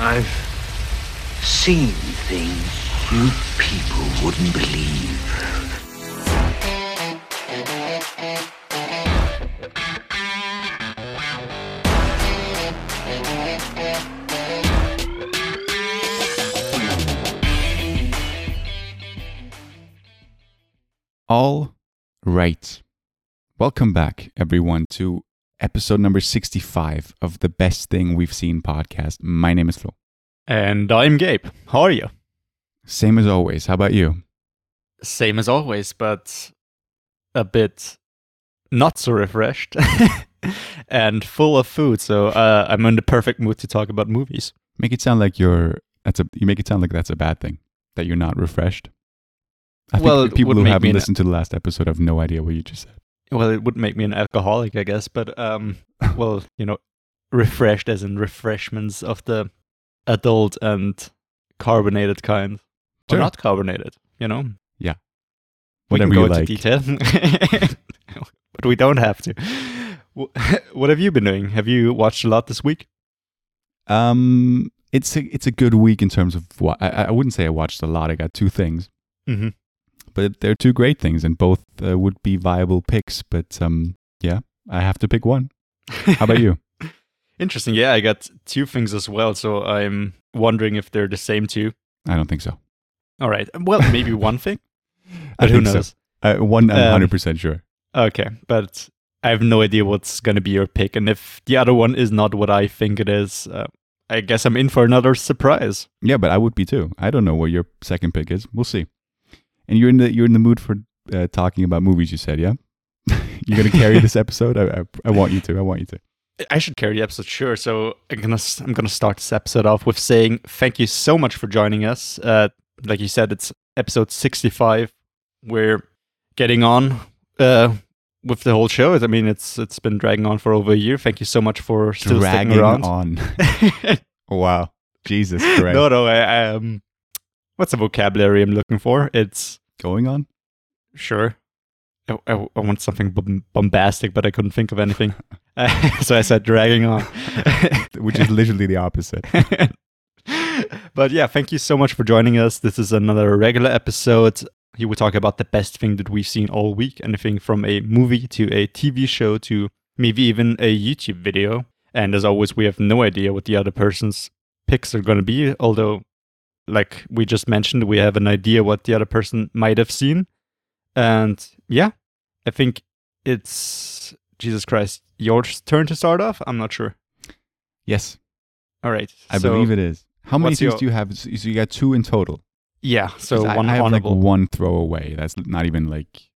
I've seen things you people wouldn't believe. All right. Welcome back, everyone, to episode number 65 of the Best Thing We've Seen podcast. My name is Flo. And I'm Gabe. How are you? Same as always. How about you? Same as always, but a bit not so refreshed and full of food. So uh, I'm in the perfect mood to talk about movies. Make it sound like you're that's a you make it sound like that's a bad thing that you're not refreshed. I Well, think people who haven't listened to the last episode have no idea what you just said. Well, it would make me an alcoholic, I guess, but um, well, you know, refreshed as in refreshments of the adult and carbonated kind, Sure. or not carbonated. You know, Yeah. we Whatever can go you into like. detail, but we don't have to. What have you been doing? Have you watched a lot this week? Um, it's a it's a good week in terms of what I, I wouldn't say I watched a lot. I got two things, Mm-hmm. But they're two great things, and both uh, would be viable picks. But um, yeah, I have to pick one. How about you? Interesting. Yeah, I got two things as well. So I'm wondering if they're the same two. I don't think so. All right. Well, maybe one thing, but who think so. knows? Uh, one, I'm Um, 100 percent sure. Okay, but I have no idea what's gonna be your pick, and if the other one is not what I think it is, uh, I guess I'm in for another surprise. Yeah, but I would be too. I don't know what your second pick is. We'll see. And you're in the you're in the mood for uh, talking about movies. You said, yeah. you're gonna carry this episode. I, I I want you to. I want you to. I should carry the episode, sure. So I'm gonna I'm gonna start this episode off with saying thank you so much for joining us. Uh, like you said, it's episode 65. We're getting on uh, with the whole show. I mean, it's it's been dragging on for over a year. Thank you so much for still Dragging sticking around. on. wow. Jesus Christ. no, no, I, I, um, what's the vocabulary I'm looking for? It's Going on. sure. I, I, I want something bombastic, but I couldn't think of anything. Uh, so I said dragging on. Which is literally the opposite. but yeah, thank you so much for joining us. This is another regular episode. Here we talk about the best thing that we've seen all week anything from a movie to a TV show to maybe even a YouTube video. And as always, we have no idea what the other person's picks are going to be. Although, like we just mentioned, we have an idea what the other person might have seen. And yeah, I think it's Jesus Christ, your turn to start off. I'm not sure. Yes, All right. I so- believe it is. How many things your- do you have? So you got two in total. Yeah. So I, one I have like one throwaway. That's not even like.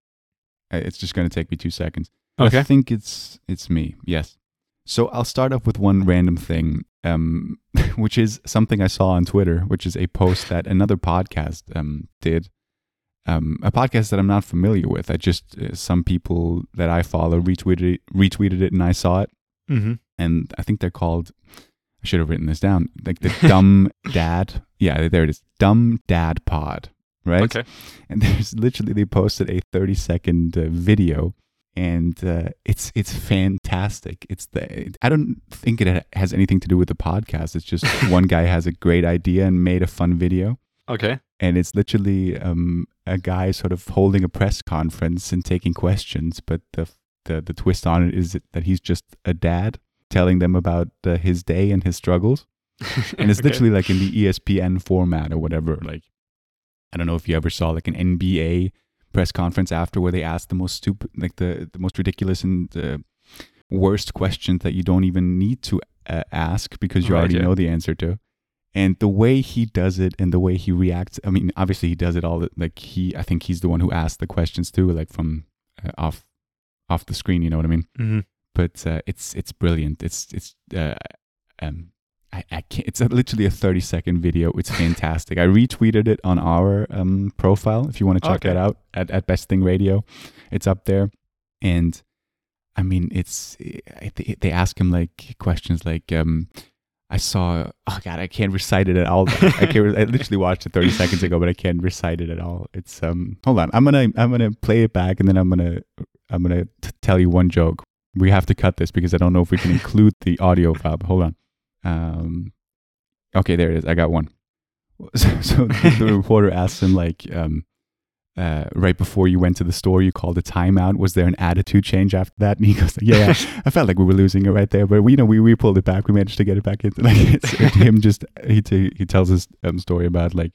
It's just going to take me two seconds. Okay. I think it's it's me. Yes. So I'll start off with one random thing, um, which is something I saw on Twitter, which is a post that another podcast um, did. Um, a podcast that I'm not familiar with. I just uh, some people that I follow retweeted it, retweeted it, and I saw it, Mm-hmm. and I think they're called. I should have written this down. Like the Dumb Dad. Yeah, there it is. Dumb Dad Pod. Right. Okay. and there's literally they posted a 30 second uh, video and uh, it's it's fantastic it's the i don't think it has anything to do with the podcast it's just one guy has a great idea and made a fun video Okay. and it's literally um, a guy sort of holding a press conference and taking questions but the the, the twist on it is that he's just a dad telling them about uh, his day and his struggles and it's Okay. literally like in the ESPN format or whatever. Like, I don't know if you ever saw like an NBA press conference after where they asked the most stupid, like the the most ridiculous and uh, worst questions that you don't even need to uh, ask because you Right, already yeah. know the answer to. And the way he does it and the way he reacts, I mean, obviously he does it all like he, I think he's the one who asked the questions too, like from uh, off off the screen, you know what I mean? Mhm. but uh, it's it's brilliant. It's it's uh, um I, I can't. It's a, literally a thirty second video. It's fantastic. I retweeted it on our um profile if you want to check Okay. that out at at Best Thing Radio. It's up there, and I mean it's they ask him like questions like um. I saw. Oh God, I can't recite it at all. I can't. I literally watched it thirty seconds ago, but I can't recite it at all. It's um. Hold on, I'm gonna I'm gonna play it back, and then I'm gonna I'm gonna t- tell you one joke. We have to cut this because I don't know if we can include the audio file. Hold on. Um, Okay, there it is. I got one. So, so the, the reporter asks him like, um, uh, right before you went to the store, you called a timeout. Was there an attitude change after that? And he goes, yeah, yeah, I felt like we were losing it right there, but we, you know, we, we pulled it back. We managed to get it back in. Like it's, it's him just he t- he tells his um, story about like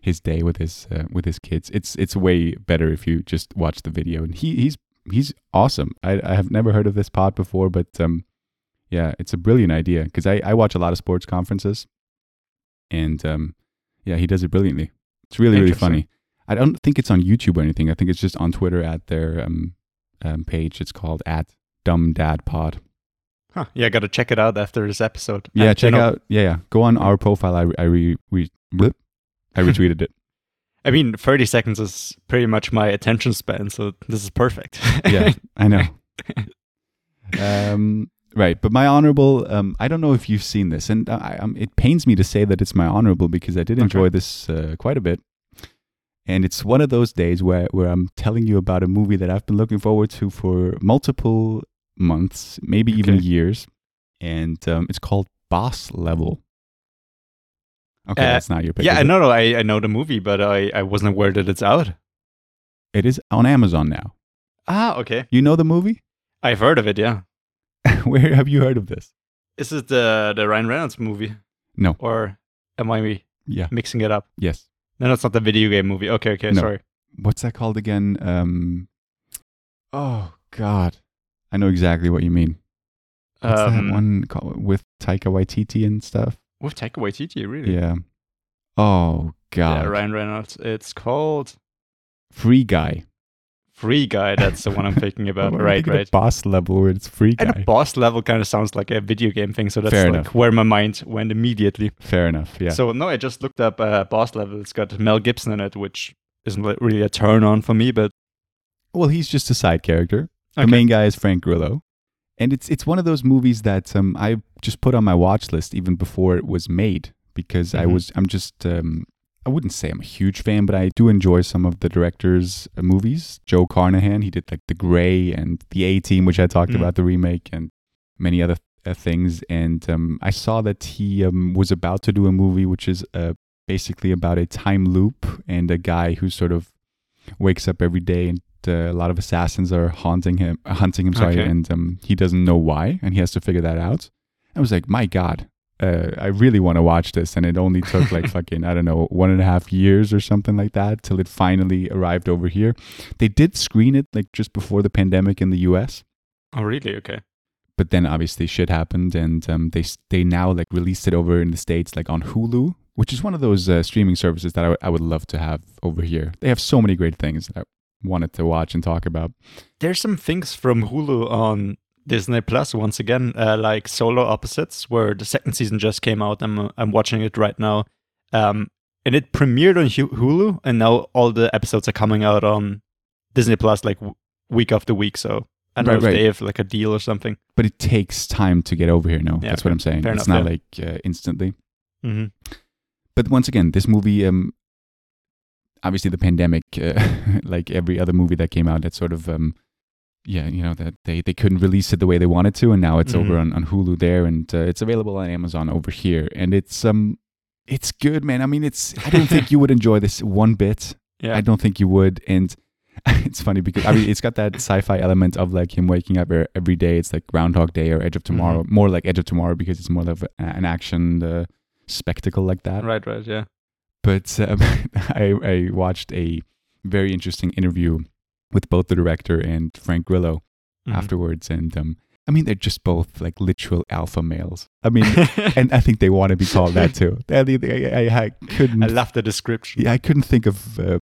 his day with his uh, with his kids. It's it's way better if you just watch the video. And he he's he's awesome. I I have never heard of this pod before, but um, yeah, it's a brilliant idea because I I watch a lot of sports conferences, and um, yeah, he does it brilliantly. It's really really funny. I don't think it's on YouTube or anything. I think it's just on Twitter at their um, um page. It's called at Dumb Dad Pod. Huh. Yeah, I gotta check it out after this episode. Yeah, And, you check know, out. Yeah, yeah. Go on our profile. I I re, re blip. I retweeted it. I mean, 30 seconds is pretty much my attention span, so this is perfect. Yeah, I know. um, right, but my honorable. Um, I don't know if you've seen this, and I, um, it pains me to say that it's my honorable because I did enjoy Okay. this uh, quite a bit. And it's one of those days where where I'm telling you about a movie that I've been looking forward to for multiple months, maybe even Okay. years, and um, it's called Boss Level. Okay, Uh, that's not your pick. yeah, know, no, I, I know the movie, but I, I wasn't aware that it's out. It is on Amazon now. Ah, okay. You know the movie? I've heard of it, yeah. Where have you heard of this? Is it the, the Ryan Reynolds movie? No. Or am I Yeah. mixing it up? Yes. No, that's not the video game movie. Okay, okay, No. sorry. What's that called again? Um. Oh God, I know exactly what you mean. What's Um, that one called with Taika Waititi and stuff? With Taika Waititi, really? Yeah. Oh God. Yeah, God. Ryan Reynolds. It's called Free Guy. Free Guy. That's the one I'm thinking about. Right, right. boss level where it's Free And Guy. the boss level kind of sounds like a video game thing, so that's Fair like enough. where my mind went immediately. Fair enough. Yeah. So no, I just looked up uh, boss level. It's got Mel Gibson in it, which isn't really a turn on for me, but well, he's just a side character. The main guy is Frank Grillo, and it's it's one of those movies that um, I just put on my watch list even before it was made because I Mhm. was I'm just um, I wouldn't say I'm a huge fan, but I do enjoy some of the director's uh, movies. Joe Carnahan, he did like The Grey and The A Team, which I talked Mm. about the remake and many other uh, things. And um, I saw that he um, was about to do a movie which is uh, basically about a time loop and a guy who sort of wakes up every day and uh, a lot of assassins are haunting him, hunting him. Sorry, Okay. and um, he doesn't know why, and he has to figure that out. I was like, my God, uh, I really want to watch this, and it only took like fucking I don't know one and a half years or something like that till it finally arrived over here. They did screen it like just before the pandemic in the U.S oh really? Okay. but then obviously shit happened and um, they they now like released it over in the states like on Hulu which is one of those uh, streaming services that I would- I would love to have over here they have so many great things that I wanted to watch and talk about There's some things from Hulu on Disney Plus once again, uh, like Solar Opposites, where the second season just came out. I'm I'm watching it right now, um, and it premiered on Hulu, and now all the episodes are coming out on Disney Plus like w- week after week. So I don't Right, know if right. they have like a deal or something. but it takes time to get over here no Yeah, that's what I'm saying it's not yeah. like uh, instantly hmm but once again this movie um obviously the pandemic uh, like every other movie that came out that sort of um yeah you know that they they couldn't release it the way they wanted to and now it's over Mhm. on, on hulu there and uh, it's available on amazon over here and it's um it's good man i mean it's i don't think you would enjoy this one bit Yeah. i don't think you would and it's funny because i mean it's got that sci-fi element of like him waking up e- every day it's like groundhog day or edge of tomorrow more like edge of tomorrow because it's more of an action uh, spectacle like that right, right, yeah. but um, I, I watched a very interesting interview with both the director and Frank Grillo Mhm. afterwards, and um, I mean they're just both like literal alpha males. I mean, and I think they want to be called that too. I, I, I, I couldn't, I love the description. yeah, I couldn't think of uh,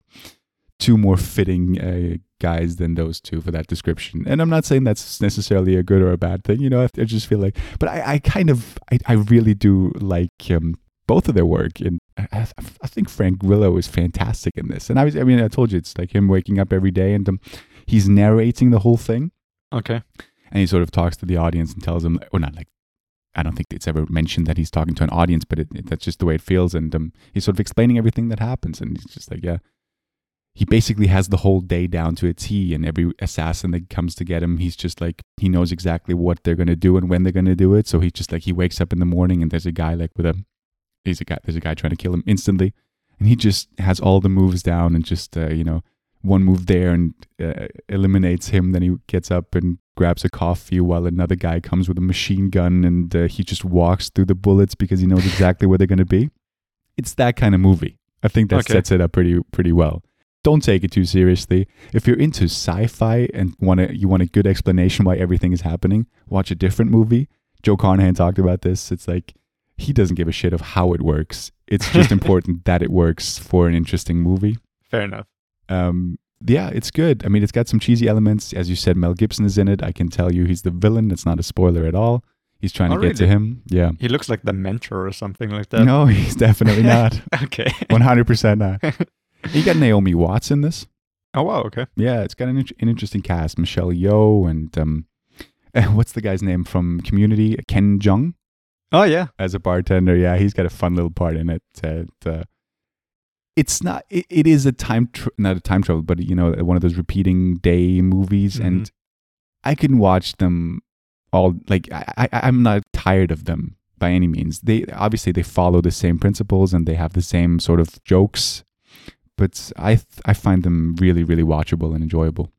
two more fitting uh, guys than those two for that description. And I'm not saying that's necessarily a good or a bad thing. You know, I, I just feel like, but I, I kind of, I, I really do like um, both of their work. And I, I, I think Frank Grillo is fantastic in this. And I was, I mean, I told you it's like him waking up every day and um, he's narrating the whole thing. Okay. And he sort of talks to the audience and tells them, or not like, I don't think it's ever mentioned that he's talking to an audience, but it, it, that's just the way it feels. And um, he's sort of explaining everything that happens. And he's just like, yeah. He basically has the whole day down to a T, and every assassin that comes to get him, he's just like, he knows exactly what they're going to do and when they're going to do it. So he's just like, he wakes up in the morning and there's a guy like with a, he's a guy. There's a guy trying to kill him instantly, and he just has all the moves down and just uh, you know one move there and uh, eliminates him. Then he gets up and grabs a coffee while another guy comes with a machine gun and uh, he just walks through the bullets because he knows exactly where they're going to be. It's that kind of movie. I think that Okay. sets it up pretty pretty well. Don't take it too seriously. If you're into sci-fi and want you want a good explanation why everything is happening, watch a different movie. Joe Carnahan talked about this. It's like he doesn't give a shit of how it works. It's just important that it works for an interesting movie. Fair enough. Um, yeah, it's good. I mean, it's got some cheesy elements. As you said, Mel Gibson is in it. I can tell you he's the villain. It's not a spoiler at all. He's trying Oh, to get to him. Yeah. He looks like the mentor or something like that. No, he's definitely not. Okay. 100% not. You got Naomi Watts in this. Oh wow. Okay. Yeah, it's got an, int- an interesting cast. Michelle Yeoh and um, what's the guy's name from Community? Ken Jeong Oh yeah. as a bartender. Yeah, he's got a fun little part in it. Uh, it's not. It, it is a time, tr not a time travel, but you know, one of those repeating day movies, and I can watch them all. Like I, I, I'm not tired of them by any means. They obviously they follow the same principles and they have the same sort of jokes, but I, th- I find them really, really watchable and enjoyable.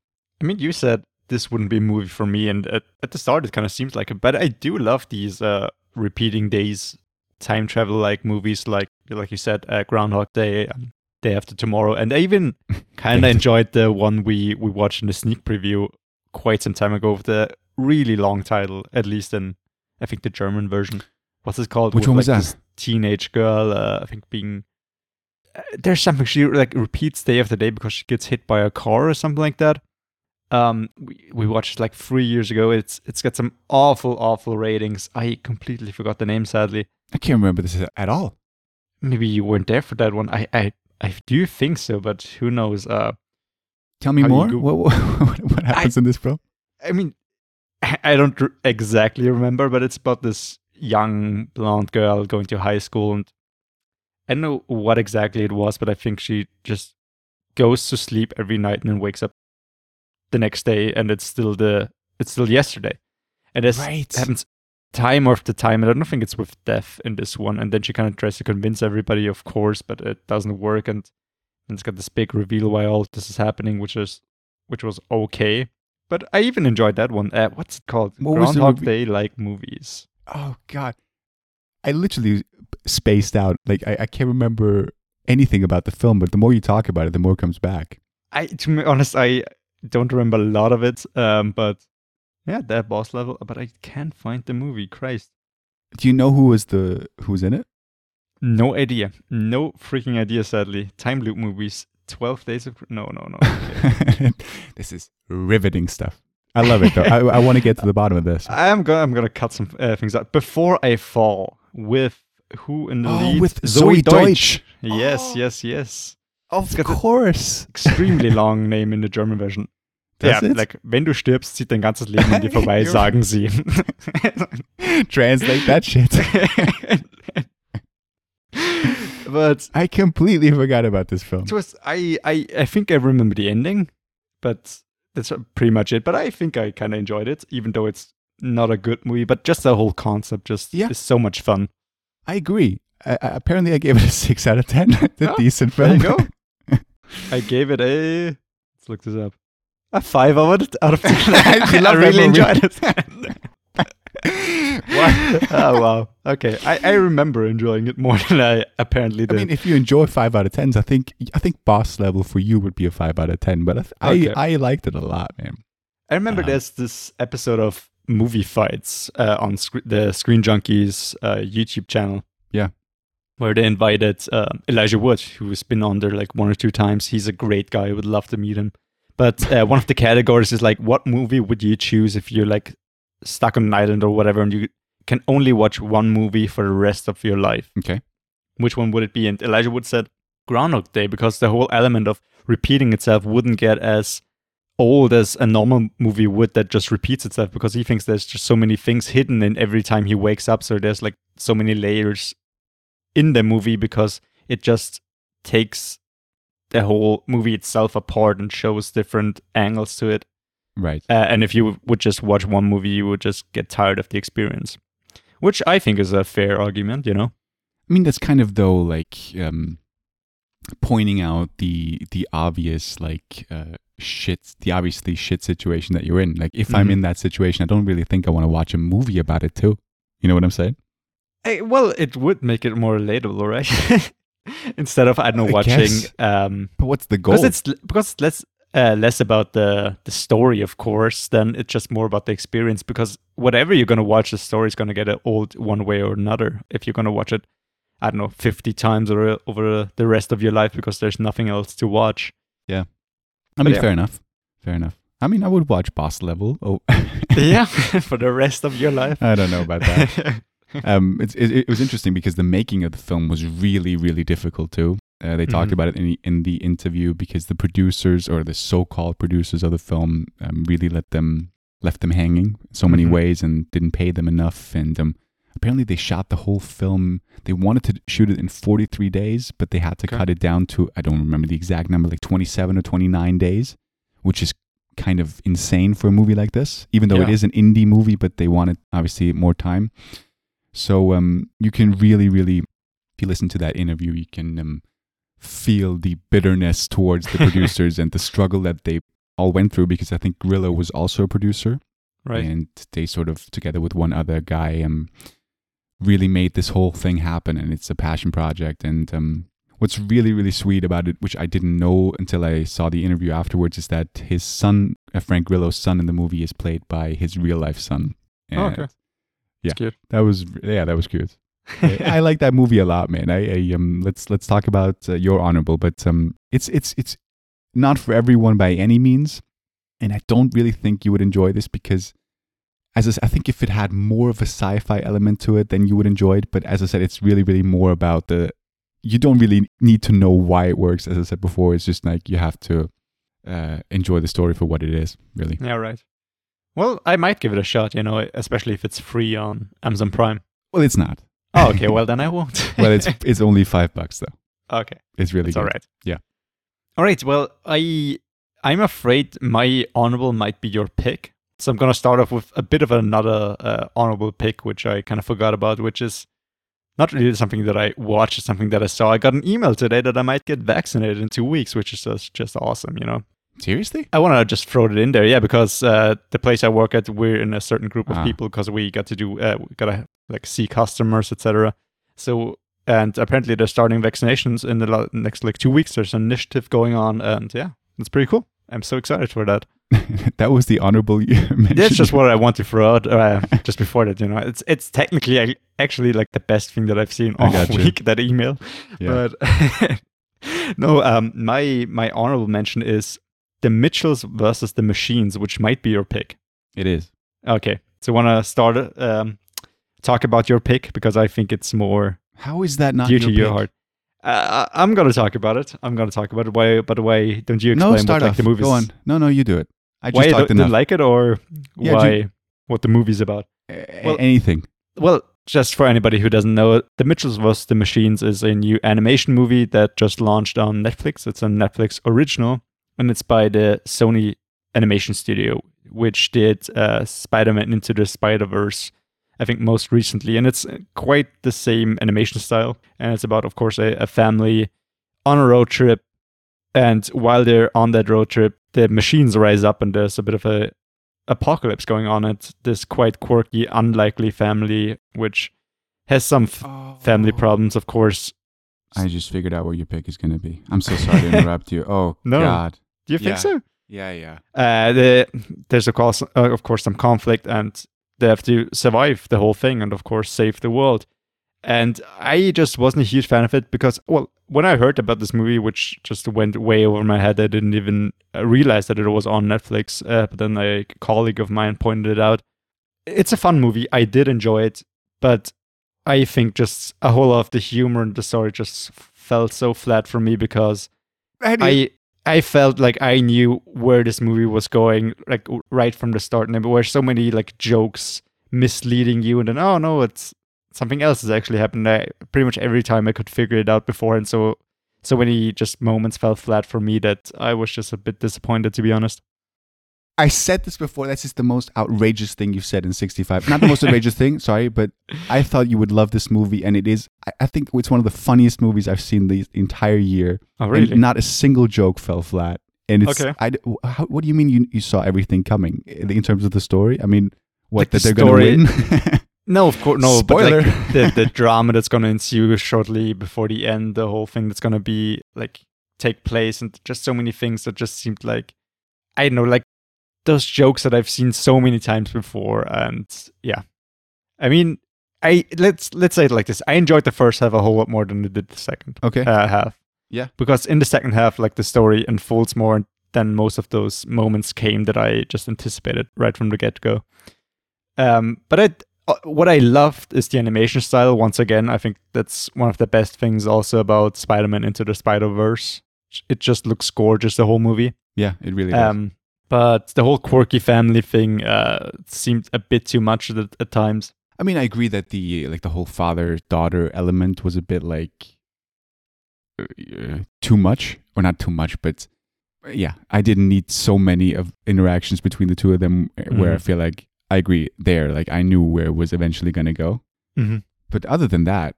I mean, you said this wouldn't be a movie for me, and at, at the start it kind of seems like it. But I do love these uh, repeating days, time travel like movies, like like you said, uh, Groundhog Day, um, Day After Tomorrow, and I even kind of enjoyed the one we we watched in the sneak preview quite some time ago with the really long title, at least in I think the German version. What's it called? Which With, one was like, that? this Teenage girl, uh, I think being. uh, There's something she like repeats day after day because she gets hit by a car or something like that um we, we watched like three years ago it's it's got some awful awful ratings i completely forgot the name sadly I can't remember this at all. maybe you weren't there for that one i i i do think so but who knows uh Tell me How do you more. go- What, what, what happens in this film? i mean i don't r- exactly remember but it's about this young blonde girl going to high school and i don't know what exactly it was but i think she just goes to sleep every night and then wakes up the next day and it's still the it's still yesterday. And this Right. happens time after time. And i don't think it's with death in this one. And then she kind of tries to convince everybody of course but it doesn't work. And, and it's got this big reveal why all this is happening which is which was okay. But i even enjoyed that one. Uh, what's it called? What groundhog day like movies. Oh God, I literally spaced out. Like I, I can't remember anything about the film, but the more you talk about it, the more it comes back. i to be honest i don't remember a lot of it um but yeah that boss level but i can't find the movie christ Do you know who was the who was in it? no idea no freaking idea sadly time loop movies 12 days of no no no okay. this is riveting stuff. I love it though. I, I want to get to the bottom of this. I'm gonna I'm gonna cut some uh, things out before I fall with who in the Oh, lead with Zoey Deutch. Yes, Oh. yes, yes. Of course. Extremely long name in the German version. Ja, it? like wenn du stirbst, zieht dein ganzes Leben an dir vorbei, sagen sie. Translate that shit. but I completely forgot about this film. it was I, I I think I remember the ending, but that's pretty much it. But I think I kind of enjoyed it, even though it's not a good movie. But just the whole concept just Yeah. is so much fun. I agree. I, I, apparently, I gave it a six out of ten. It's a Oh, decent There film. you go. I gave it a. Let's look this up. A five out of ten. I love really enjoyed it. What? oh wow. Okay, I, I remember enjoying it more than I apparently did. I mean, if you enjoy five out of tens, I think I think boss level for you would be a five out of ten. But I th- Okay. I, I liked it a lot, man. I remember um, there's this episode of movie fights uh, on sc- the Screen Junkies uh, YouTube channel. Yeah. Where they invited um, Elijah Wood, who's been on there like one or two times. He's a great guy. I would love to meet him. But uh, one of the categories is like, what movie would you choose if you're like stuck on an island or whatever, and you can only watch one movie for the rest of your life? Okay. Which one would it be? And Elijah Wood said Groundhog Day because the whole element of repeating itself wouldn't get as old as a normal movie would that just repeats itself because he thinks there's just so many things hidden in every time he wakes up. So there's like so many layers in the movie because it just takes the whole movie itself apart and shows different angles to it. Right. Uh, and if you would just watch one movie, you would just get tired of the experience, which I think is a fair argument, you know? I mean, that's kind of though like um, pointing out the the obvious like uh, shit, the obviously shit situation that you're in. Like, if I'm Mhm. in that situation, I don't really think I want to watch a movie about it too. You know what I'm saying? Eh, well, it would make it more relatable, right? Instead of I don't know I watching guess. um But what's the goal? because it's because it's less uh, less about the the story, of course, than it's just more about the experience. Because whatever you're gonna watch, the story is gonna get old one way or another. If you're gonna watch it, I don't know, fifty times or over the rest of your life because there's nothing else to watch. Yeah, I mean, yeah. fair enough. Fair enough. I mean, I would watch Boss Level. Oh, yeah, for the rest of your life. I don't know about that. Um, it, it was interesting because the making of the film was really, really difficult too. Uh, they talked Mhm. about it in the, in the interview because the producers or the so-called producers of the film um, really let them left them hanging in so many Mhm. ways and didn't pay them enough. And um, apparently, they shot the whole film. They wanted to shoot it in 43 days, but they had to Okay. cut it down to I don't remember the exact number, like 27 or 29 days, which is kind of insane for a movie like this. Even though it Yeah. is an indie movie, but they wanted obviously more time. So um, you can really, really, if you listen to that interview, you can um, feel the bitterness towards the producers and the struggle that they all went through. Because I think Grillo was also a producer, right. and they sort of together with one other guy um, really made this whole thing happen, and it's a passion project. And um, what's really, really sweet about it, which I didn't know until I saw the interview afterwards, is that his son, uh, Frank Grillo's son in the movie, is played by his real life son. Oh, okay. Yeah. That was yeah, that was cute. I, I like that movie a lot, man. I, I um let's let's talk about uh, your honorable, but um it's it's it's not for everyone by any means, and I don't really think you would enjoy this because as I, I think if it had more of a sci-fi element to it, then you would enjoy it. But as I said, it's really really more about the you don't really need to know why it works. As I said before, it's just like you have to uh, enjoy the story for what it is. Really, Yeah, right. Well, I might give it a shot, you know, especially if it's free on Amazon Prime. well, it's not. Oh, okay. well, then I won't. Well, it's it's only five bucks though. okay. It's really It's good. all right. Yeah. All right. Well, I I'm afraid my honorable might be your pick. So I'm gonna start off with a bit of another uh, honorable pick, which I kind of forgot about, which is not really something that I watched, something that I saw. I got an email today that I might get vaccinated in two weeks, which is just, just awesome. You know, Seriously? I want to just throw it in there, yeah, because uh, the place I work at, we're in a certain group of Ah. people because we got to do, uh, we gotta like see customers, etc. So, and apparently they're starting vaccinations in the lo- next like two weeks. There's an initiative going on, and yeah, it's pretty cool. I'm so excited for that. that was the honorable you mentioned. That's just what I want to throw out uh, just before that. You know, it's it's technically actually like the best thing that I've seen all week. That email, Yeah. but no. Um, my my honorable mention is the Mitchells versus the Machines, which might be your pick. it is. Okay, so want to start um talk about your pick because I think it's more How is that not dear your to your pick? heart. Uh, I- I'm gonna talk about it. I'm gonna talk about it. Why? By the way, don't you explain No, start what like off. the movies? Go on. No, no, you do it. I just Why talked don't, enough. don't like it, or Yeah, why? What the movie's about? A- well- anything. Well, just for anybody who doesn't know, The Mitchells vs. the Machines is a new animation movie that just launched on Netflix. It's a Netflix original, and it's by the Sony Animation Studio, which did uh, Spider-Man Into the Spider-Verse, I think most recently. And it's quite the same animation style. And it's about, of course, a, a family on a road trip. And while they're on that road trip, the machines rise up, and there's a bit of a apocalypse going on at this quite quirky, unlikely family, which has some f- family problems, of course. I just figured out what your pick is going to be. I'm so sorry to interrupt you. Oh, No. God. Do you think Yeah. so? Yeah, yeah. Uh, the, there's of course, uh, of course, some conflict, and they have to survive the whole thing, and of course, save the world. And I just wasn't a huge fan of it because, well, when I heard about this movie, which just went way over my head, I didn't even uh, realize that it was on Netflix. Uh, but then a colleague of mine pointed it out. It's a fun movie. I did enjoy it, but I think just a whole lot of the humor and the story just felt so flat for me because I I felt like I knew where this movie was going, like right from the start, and there were so many like jokes misleading you, and then oh no, it's something else has actually happened. I, pretty much every time I could figure it out before, and so so many just moments fell flat for me that I was just a bit disappointed, to be honest. I said this before. That's just the most outrageous thing you've said in 65. Not the most outrageous thing, sorry, but I thought you would love this movie, and it is. I, I think it's one of the funniest movies I've seen the entire year. Oh, And really? not a single joke fell flat. And it's. Okay. I, how, what do you mean you, you saw everything coming in terms of the story? I mean, what, Like that the they're going to story- win? No, of course, no. Spoiler. But like the the drama that's gonna ensue shortly before the end, the whole thing that's gonna be like take place, and just so many things that just seemed like I don't know, like those jokes that I've seen so many times before, and yeah, I mean, I let's let's say it like this: I enjoyed the first half a whole lot more than I did the second okay. uh, half. Yeah. because in the second half, like the story unfolds more than most of those moments came that I just anticipated right from the get go. Um, but I, uh, what I loved is the animation style. Once again, I think that's one of the best things also about Spider-Man Into the Spider-Verse. It just looks gorgeous the whole movie. yeah, it really does. Um, but the whole quirky family thing uh, seemed a bit too much at, at times. I mean, I agree that the like the whole father daughter element was a bit like uh, too much, or not too much, but yeah, I didn't need so many of interactions between the two of them. uh, Where I Mhm. feel like I agree there, like I knew where it was eventually going to go. Mm-hmm. But other than that,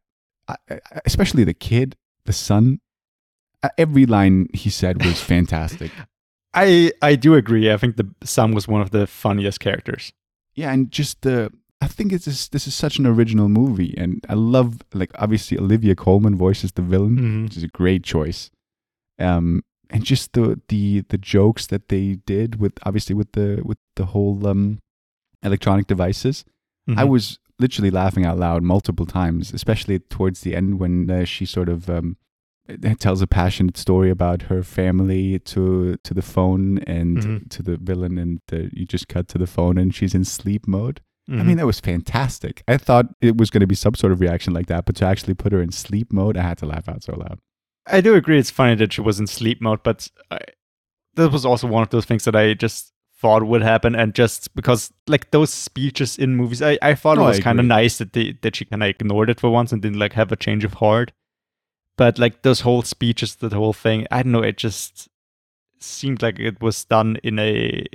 I, I, especially the kid, the son, uh, every line he said was fantastic. I I do agree. I think the Sam was one of the funniest characters. yeah, and just the. I think it's just, this is such an original movie, and I love like obviously Olivia Colman voices the villain. Mm-hmm. which is a great choice. Um, and just the the the jokes that they did with obviously with the with the whole um electronic devices. Mm-hmm. I was literally laughing out loud multiple times, especially towards the end when uh, she sort of um uh, tells a passionate story about her family to to the phone and Mhm. to the villain, and uh, you just cut to the phone and she's in sleep mode. I Mm-hmm. mean, that was fantastic. I thought it was going to be some sort of reaction like that, but to actually put her in sleep mode, I had to laugh out so loud. I do agree. It's funny that she was in sleep mode, but I, that was also one of those things that I just thought would happen, and just because like those speeches in movies, I, I thought No, it was kind of nice that they that she kind of ignored it for once and didn't like have a change of heart. But like those whole speeches, the whole thing, I don't know. It just seemed like it was done in a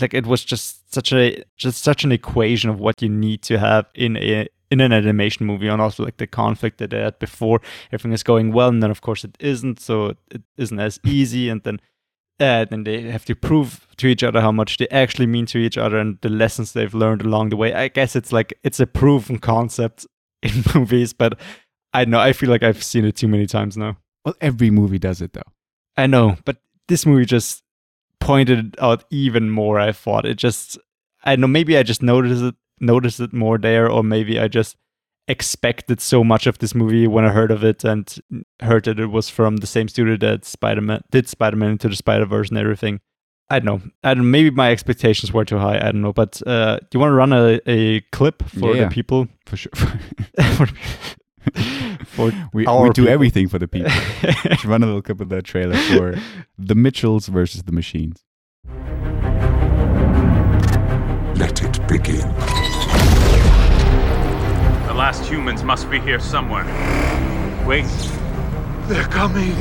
like it was just such a just such an equation of what you need to have in a in an animation movie and also like the conflict that they had before everything is going well and then of course it isn't so it isn't as easy and then uh, then they have to prove to each other how much they actually mean to each other and the lessons they've learned along the way i guess it's like it's a proven concept in movies but i know i feel like i've seen it too many times now Well, every movie does it though. I know, but this movie just pointed out even more. I thought it just, I know, maybe I just noticed it, noticed it more there, or maybe I just expected so much of this movie when I heard of it and heard that it was from the same studio that Spider Man did Spider Man into the Spider Verse and everything. I don't know. I don't. Maybe my expectations were too high. I don't know. But uh, do you want to run a, a clip for Yeah. the people? For sure. for, for we, our we do people. everything for the people. Let's run a little clip of that trailer for The Mitchells versus the Machines. Let it begin. The last humans must be here somewhere. Wait, They're coming.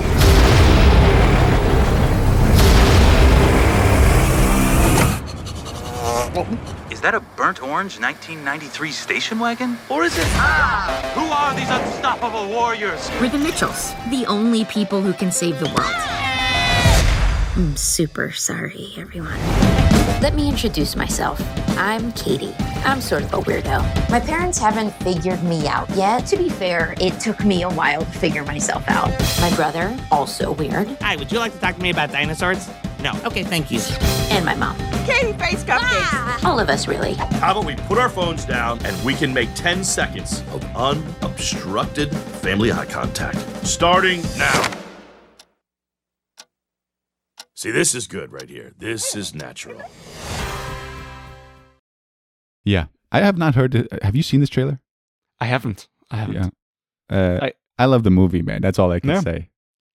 Is that a burnt orange 1993 station wagon? or is it? Ah! Who are these unstoppable warriors? We're the Mitchells, the only people who can save the world. I'm super sorry, everyone. Let me introduce myself. I'm Katie. I'm sort of a weirdo. My parents haven't figured me out yet. To be fair, it took me a while to figure myself out. My brother, also weird. Hi, would you like to talk to me about dinosaurs? No. Okay, thank you. And my mom. Katie face cupcakes. All of us, really. How about we put our phones down and we can make 10 seconds of unobstructed family eye contact? Starting now. See, this is good right here. This is natural. Yeah. I have not heard it. Have you seen this trailer? I haven't. I haven't. Yeah. Uh, I, I- love the movie, man. That's all I can Yeah. say.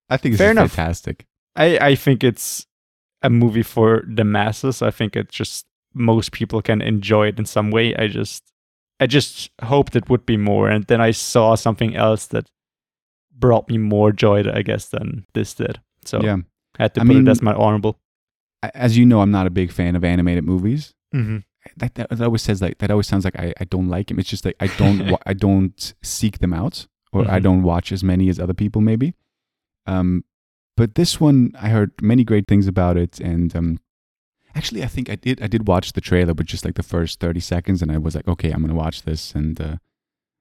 I think it's fantastic. I, I think it's a movie for the masses. I think it just most people can enjoy it in some way. I just I just hoped it would be more, and then I saw something else that brought me more joy, I guess, than this did. So yeah. I had to I put mean- it as my honorable. as you know, I'm not a big fan of animated movies. Mm-hmm. That, that, that always says like that always sounds like I, I don't like them. It's just like I don't wa- I don't seek them out or I Mhm. don't watch as many as other people maybe. Um, but this one I heard many great things about it, and um, actually I think I did I did watch the trailer, but just like the first thirty seconds, and I was like, okay, I'm gonna watch this, and uh,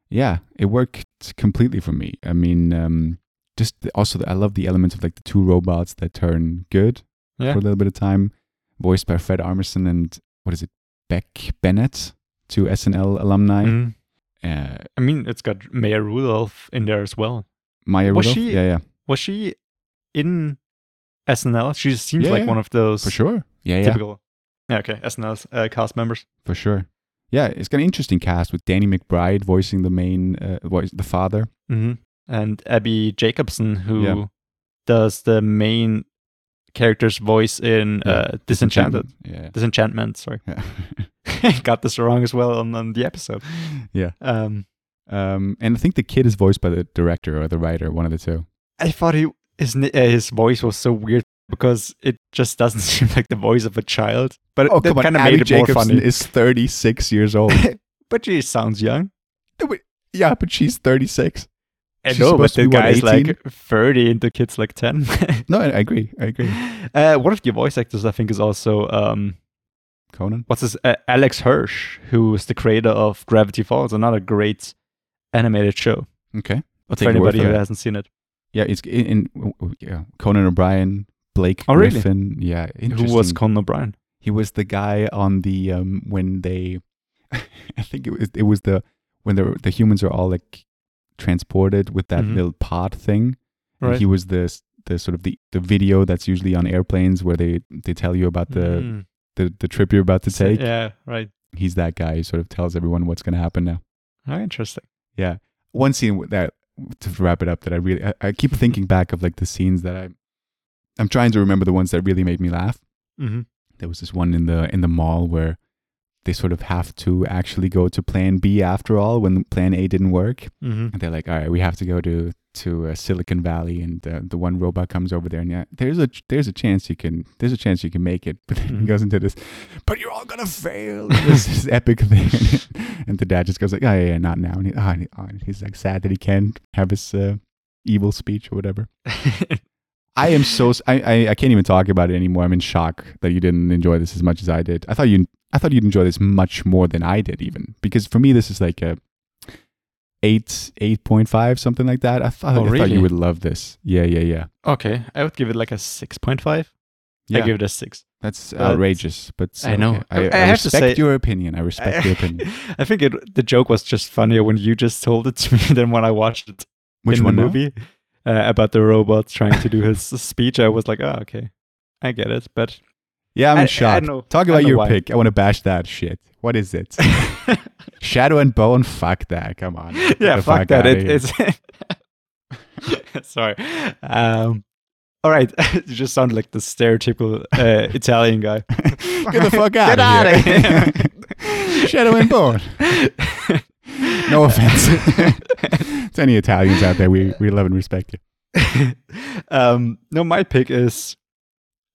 yeah, it worked completely for me. I mean, um, just the, also the, I love the elements of like the two robots that turn good Yeah. for a little bit of time, voiced by Fred Armisen and what is it, Beck Bennett, two SNL alumni. Mhm. Uh, I mean, it's got Maya Rudolph in there as well. Maya Was Rudolph, she- yeah, yeah, Was she in SNL? She just seems Yeah, like yeah. one of those for sure, yeah, typical. Yeah, okay, SNL uh, cast members. for sure. Yeah, it's got an interesting cast with Danny McBride voicing the main, uh, voice, the father. hmm And Abbi Jacobson, who does the main character's voice in uh, Disenchanted. Yeah, Disenchantment, sorry. Got this wrong as well on, on the episode. yeah. Um, Um, and I think the kid is voiced by the director or the writer, one of the two. I thought he, his uh, his voice was so weird because it just doesn't seem like the voice of a child. But Oh, that kind of made it more funny. is 36 years old. but she sounds young. yeah, but she's 36. I She's know, but the guy's like 30 and the kid's like 10. No, I, I agree. I agree. uh, one of the voice actors, I think, is also um, Conan. what's his uh, Alex Hirsch, who is the creator of Gravity Falls, another great animated show. Okay. I'll For anybody who hasn't seen it, Yeah, it's in, in yeah, Conan O'Brien, Blake Oh, really? Griffin. Yeah, who was. Conan O'Brien? he was the guy on the um when they, I think it was it was the when the the humans are all like transported with that Mhm. little pod thing. And Right. he was the the sort of the the video that's usually on airplanes where they they tell you about the Mm. the, the trip you're about to take. Yeah, right. He's that guy who sort of tells everyone what's going to happen now. Oh, interesting. Yeah. One scene with that to wrap it up that I really I, I keep thinking back of like the scenes that I I'm trying to remember the ones that really made me laugh. Mm-hmm. There was this one in the in the mall where they sort of have to actually go to plan B after all when plan A didn't work. Mm-hmm. And they're like, "All right, we have to go to to uh, Silicon Valley." And uh, the one robot comes over there, and yeah, there's a there's a chance you can there's a chance you can make it. But then he Mhm. goes into this, but you're all gonna fail. this, this epic thing, and the dad just goes like, "Oh yeah, yeah not now." And, he, oh, and he- oh, he's like sad that he can't have his uh, evil speech or whatever. I am so I I can't even talk about it anymore. I'm in shock that you didn't enjoy this as much as I did. I thought you I thought you'd enjoy this much more than I did even because for me this is like a eight eight point five something like that. I thought Oh, I thought you would love this. Yeah yeah yeah okay, I would give it like a 6.5. I give it a 6. That's But- outrageous, but I know. okay. I, I- I, I have to respect say- your opinion. I respect your opinion. I think it, the joke was just funnier when you just told it to me than when I watched it Which in one the now? Uh, about the robot trying to do his speech. I was like, oh, okay, I get it. But Yeah, I'm I- in I know- Talk about your why. pick. I want to bash that shit. What is it? Shadow and Bone? Fuck that. Come on. Yeah, the fuck that. It, it's sorry. Um, all right, you just sound like the stereotypical uh, Italian guy. Get the fuck out Get of outta here. Shadow and Bone. No offense to any Italians out there. We, we love and respect you. um, no, my pick is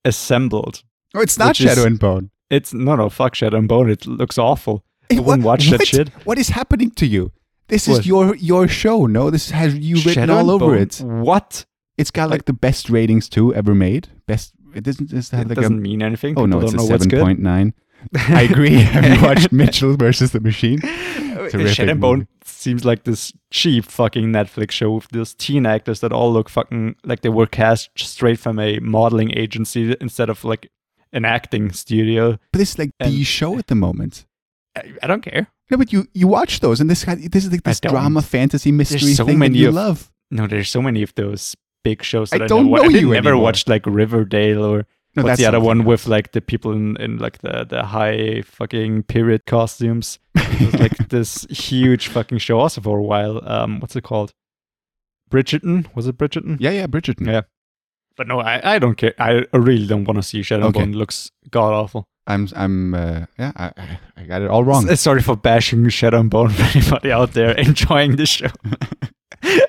assembled. Oh, it's not Which is- Shadow and Bone. It's no, no, fuck Shadow and Bone. It looks awful. Hey, I wouldn't what- watch that what? shit. What is happening to you? This What? is your your show. No, this has you written Shadow all over Bone? it. What? It's got like the best ratings too ever made. Best. It doesn't. It's It like doesn't a, mean anything. Oh no, it's a don't know what's seven point nine. I agree. Have you watched Mitchell versus the Machine? Shadow and Bone seems like this cheap fucking Netflix show with those teen actors that all look fucking like they were cast straight from a modeling agency instead of like an acting studio. But it's like the show at the moment. I, I don't care. No, but you you watch those, and this guy, this is like this drama, fantasy, mystery so thing many that you of- love. No, there's so many of those big shows I that I, don't never, know I you never anymore. watched like Riverdale or No, what's that's the other one with like the people in, in like the, the high fucking period costumes. It was like this huge fucking show also for a while. Um, what's it called? Bridgerton? Was it Bridgerton? Yeah, yeah, Bridgerton. Yeah. But no, I, I don't care. I really don't want to see Shadow Okay. Bone. It looks god awful. I'm I'm uh, yeah, I, I- I got it all wrong. S- Sorry for bashing Shadow and Bone for anybody out there enjoying this show.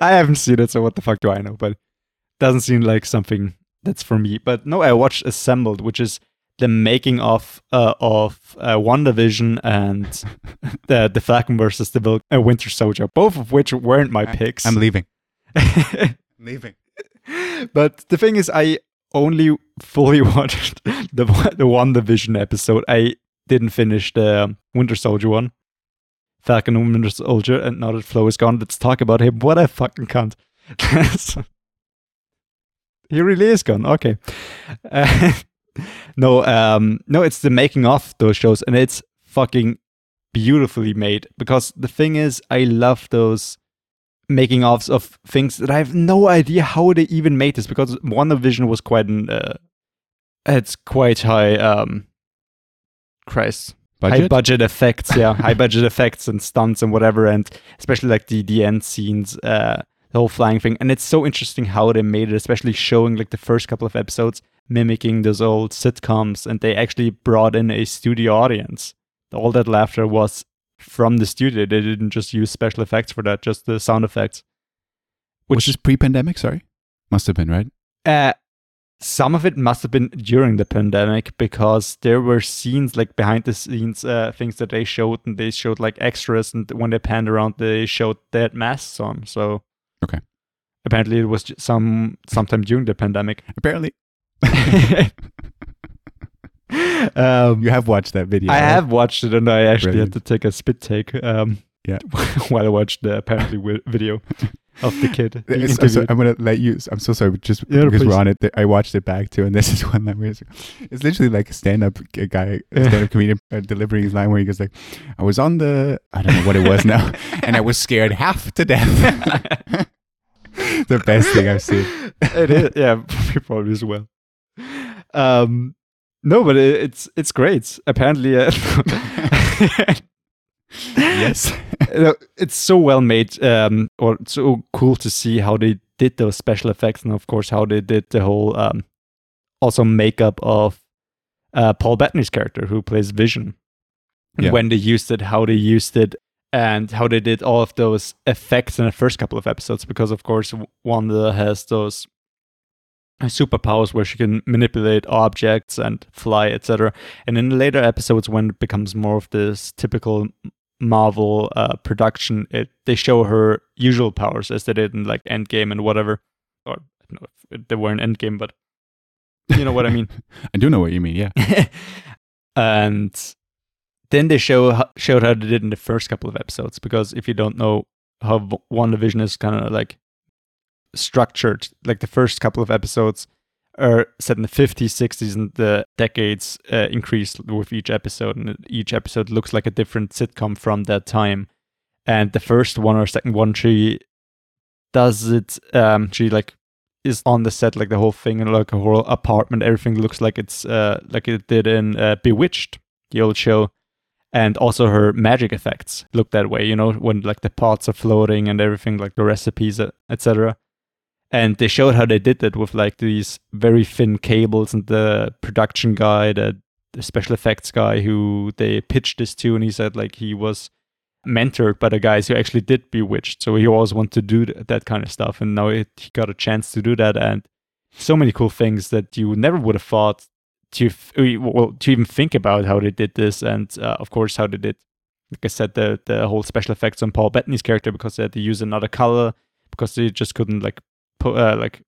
I haven't seen it, so what the fuck do I know? But doesn't seem like something that's for me. But no, I watched Assembled, which is the making of uh, of uh, WandaVision and the the Falcon versus the Vil- uh, Winter Soldier, both of which weren't my picks. I'm leaving. leaving. But the thing is, I only fully watched the the WandaVision episode. I didn't finish the Winter Soldier one. Falcon and Winter Soldier, and now that Flo is gone, let's talk about him. What a fucking cunt. He really is gone. Okay. Uh, no, um, no, it's the making of those shows, and it's fucking beautifully made. Because the thing is, I love those making offs of things that I have no idea how they even made this. Because WandaVision was quite an, uh, it's quite high, um, Christ, high Budget? budget effects, yeah, high budget effects and stunts and whatever, and especially like the the end scenes, uh, the whole flying thing, and it's so interesting how they made it, especially showing like the first couple of episodes mimicking those old sitcoms, and they actually brought in a studio audience. All that laughter was from the studio. They didn't just use special effects for that, just the sound effects. Which is pre-pandemic? Sorry, must have been right. Uh, some of it must have been during the pandemic because there were scenes like behind the scenes uh, things that they showed and they showed like extras and when they panned around they showed dead masks on so Okay. apparently it was some sometime during the pandemic Apparently, um, you have watched that video. I right? have watched it and I actually Brilliant. had to take a spit take um, Yeah. while I watched the apparently video of the kid so- I'm gonna let you. I'm so sorry, just Yeah, because please. we're on it, I watched it back too, and this is one line where it's, literally like a stand-up guy, a stand-up comedian uh, delivering his line where he goes like, "I was on the, I don't know what it was now, and I was scared half to death." the best thing I've seen. it is, yeah, probably as well. Um, no, but it, it's it's great. Apparently, uh, Yes. it's so well made, um, or so cool to see how they did those special effects, and of course how they did the whole um, also makeup of uh, Paul Bettany's character who plays Vision. Yeah. When they used it, how they used it, and how they did all of those effects in the first couple of episodes, because of course Wanda has those superpowers where she can manipulate objects and fly, etc. And in the later episodes, when it becomes more of this typical Marvel uh, production, it they show her usual powers as they did in like Endgame and whatever. Or I don't know if they were in Endgame, but you know what I mean. I do know what you mean. Yeah. and then they show showed how they did in the first couple of episodes because if you don't know how V- WandaVision is kind of like structured, like the first couple of episodes are set in the 50s, 60s, and the decades uh, increase with each episode, and each episode looks like a different sitcom from that time. And the first one or second one, she does it. Um, she like is on the set like the whole thing and like a whole apartment. Everything looks like it's uh like it did in uh, Bewitched, the old show, and also her magic effects look that way. You know when like the pots are floating and everything, like the recipes, etc. And they showed how they did it with like these very thin cables and the production guy, the, the special effects guy who they pitched this to, and he said like he was mentored by the guys who actually did Bewitched. So he always wanted to do th- that kind of stuff. And now it, he got a chance to do that. And so many cool things that you never would have thought to, f- well, to even think about how they did this. And uh, of course, how they did, like I said, the, the whole special effects on Paul Bettany's character because they had to use another color because they just couldn't like uh, like,